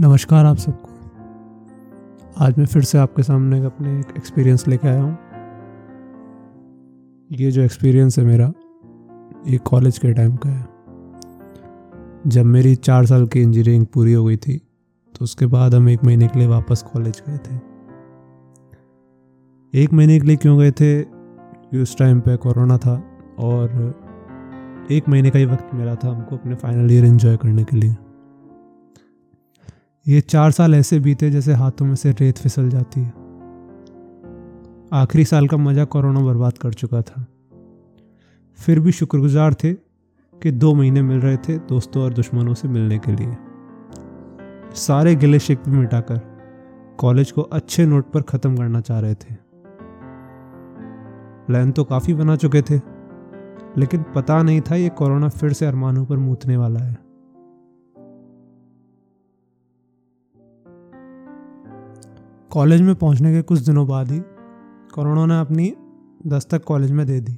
नमस्कार आप सबको। आज मैं फिर से आपके सामने अपने एक एक्सपीरियंस लेके आया हूँ। ये जो एक्सपीरियंस है मेरा, ये कॉलेज के टाइम का है। जब मेरी चार साल की इंजीनियरिंग पूरी हो गई थी तो उसके बाद हम एक महीने के लिए वापस कॉलेज गए थे। एक महीने के लिए क्यों गए थे? कि उस टाइम पे कोरोना था और एक महीने का ही वक्त मिला था हमको अपने फाइनल ईयर एंजॉय करने के लिए। ये चार साल ऐसे बीते जैसे हाथों में से रेत फिसल जाती है। आखिरी साल का मज़ा कोरोना बर्बाद कर चुका था। फिर भी शुक्रगुजार थे कि दो महीने मिल रहे थे दोस्तों और दुश्मनों से मिलने के लिए। सारे गिले शिकवे मिटाकर कॉलेज को अच्छे नोट पर ख़त्म करना चाह रहे थे। प्लान तो काफ़ी बना चुके थे, लेकिन पता नहीं था ये कोरोना फिर से अरमानों पर मूतने वाला है। कॉलेज में पहुँचने के कुछ दिनों बाद ही कोरोना ने अपनी दस्तक कॉलेज में दे दी।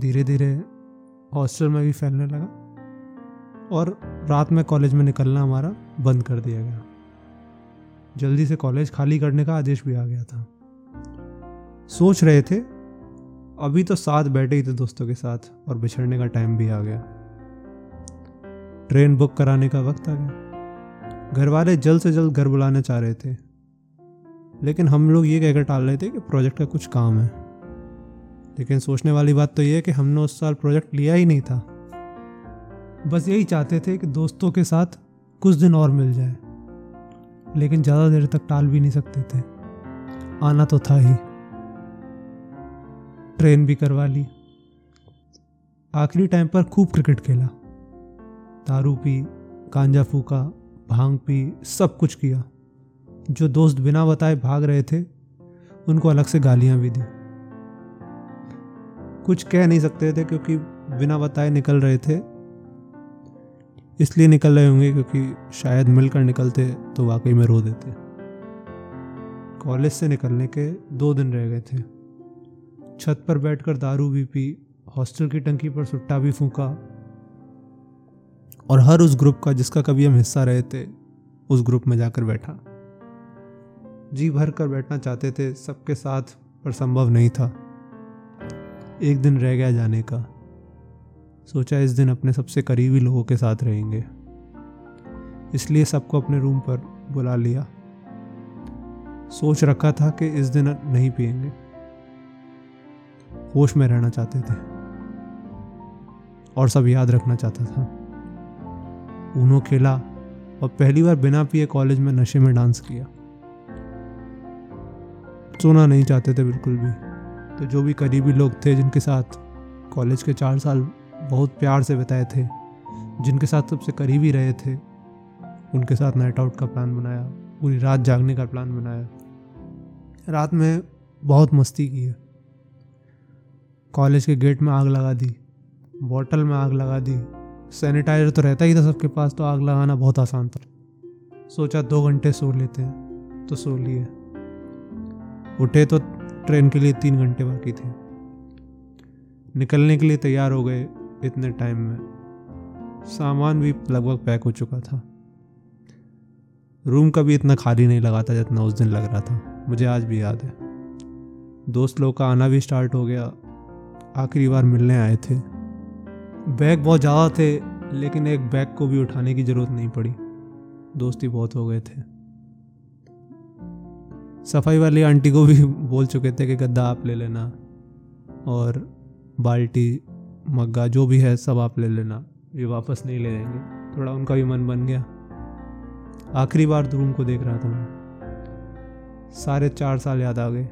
धीरे धीरे हॉस्टल में भी फैलने लगा और रात में कॉलेज में निकलना हमारा बंद कर दिया गया। जल्दी से कॉलेज खाली करने का आदेश भी आ गया था। सोच रहे थे, अभी तो साथ बैठे ही थे दोस्तों के साथ और बिछड़ने का टाइम भी आ गया। ट्रेन बुक कराने का वक्त आ गया। घर वाले जल्द से जल्द घर बुलाना चाह रहे थे। लेकिन हम लोग ये कहकर टाल रहे थे कि प्रोजेक्ट का कुछ काम है। लेकिन सोचने वाली बात तो ये है कि हमने उस साल प्रोजेक्ट लिया ही नहीं था। बस यही चाहते थे कि दोस्तों के साथ कुछ दिन और मिल जाए। लेकिन ज़्यादा देर तक टाल भी नहीं सकते थे। आना तो था ही। ट्रेन भी करवा ली। आखिरी टाइम पर खूब क्रिकेट खेला। दारू पी, गांजा फूका भाँग पी, सब कुछ किया। जो दोस्त बिना बताए भाग रहे थे, उनको अलग से गालियाँ भी दी। कुछ कह नहीं सकते थे क्योंकि बिना बताए निकल रहे थे। इसलिए निकल रहे होंगे क्योंकि शायद मिलकर निकलते तो वाकई में रो देते। कॉलेज से निकलने के दो दिन रह गए थे। छत पर बैठकर दारू भी पी, हॉस्टल की टंकी पर सुट्टा भी फूका और हर उस ग्रुप का जिसका कभी हम हिस्सा रहे थे, उस ग्रुप में जाकर बैठा। जी भर कर बैठना चाहते थे, सबके साथ पर संभव नहीं था। एक दिन रह गया जाने का। सोचा इस दिन अपने सबसे करीबी लोगों के साथ रहेंगे। इसलिए सबको अपने रूम पर बुला लिया। सोच रखा था कि इस दिन नहीं पिएँगे होश में रहना चाहते थे। और सब याद रखना चाहता था। ऊनो खेला और पहली बार बिना पिए कॉलेज में नशे में डांस किया। सोना नहीं चाहते थे बिल्कुल भी। तो जो भी करीबी लोग थे जिनके साथ कॉलेज के चार साल बहुत प्यार से बिताए थे, जिनके साथ सबसे करीबी रहे थे, उनके साथ नाइट आउट का प्लान बनाया, पूरी रात जागने का प्लान बनाया। रात में बहुत मस्ती की। है कॉलेज के गेट में आग लगा दी बॉटल में आग लगा दी सैनिटाइजर तो रहता ही था सबके पास तो आग लगाना बहुत आसान था। सोचा दो घंटे सो लेते हैं तो सो लिए। उठे तो ट्रेन के लिए तीन घंटे बाकी थे। निकलने के लिए तैयार हो गए इतने टाइम में। सामान भी लगभग पैक हो चुका था। रूम का भी इतना खाली नहीं लगा था जितना उस दिन लग रहा था। मुझे आज भी याद है। दोस्त लोग का आना भी स्टार्ट हो गया। आखिरी बार मिलने आए थे। बैग बहुत ज़्यादा थे, लेकिन एक बैग को भी उठाने की ज़रूरत नहीं पड़ी। दोस्ती बहुत हो गए थे। सफ़ाई वाली आंटी को भी बोल चुके थे कि गद्दा आप ले लेना और बाल्टी, मग्गा, जो भी है सब आप ले लेना। ये वापस नहीं ले लेंगे थोड़ा उनका भी मन बन गया। आखिरी बार रूम को देख रहा था मैं। सारे चार साल याद आ गए।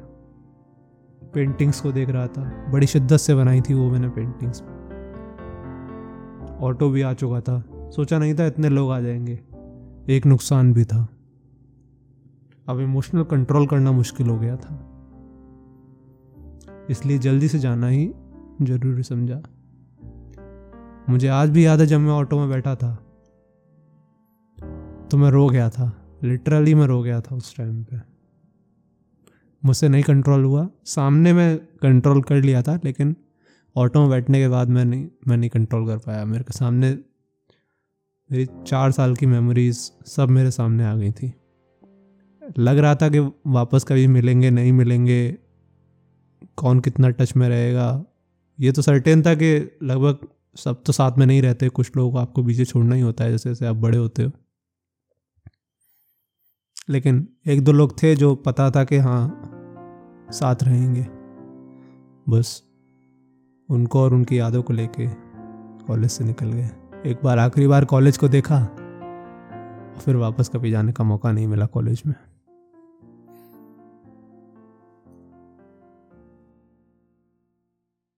पेंटिंग्स को देख रहा था। बड़ी शिद्दत से बनाई थी वो मैंने पेंटिंग्स। ऑटो भी आ चुका था। सोचा नहीं था इतने लोग आ जाएँगे। एक नुकसान भी था। अब इमोशनल कंट्रोल करना मुश्किल हो गया था। इसलिए जल्दी से जाना ही ज़रूरी समझा। मुझे आज भी याद है जब मैं ऑटो में बैठा था। तो मैं रो गया था। लिटरली मैं रो गया था उस टाइम पे। मुझसे नहीं कंट्रोल हुआ। सामने मैं कंट्रोल कर लिया था, लेकिन ऑटो में बैठने के बाद मैं नहीं मैं नहीं कंट्रोल कर पाया। मेरे के सामने, मेरी चार साल की मेमोरीज सब मेरे सामने आ गई थी। लग रहा था कि वापस कभी मिलेंगे, नहीं मिलेंगे, कौन कितना टच में रहेगा। ये तो सर्टेन था कि लगभग सब तो साथ में नहीं रहते, कुछ लोगों को आपको पीछे छोड़ना ही होता है, जैसे जैसे आप बड़े होते हो। लेकिन एक दो लोग थे जो पता था कि हाँ साथ रहेंगे। बस। उनको और उनकी यादों को लेके कॉलेज से निकल गए। एक बार, आखिरी बार कॉलेज को देखा फिर वापस कभी जाने का मौका नहीं मिला कॉलेज में।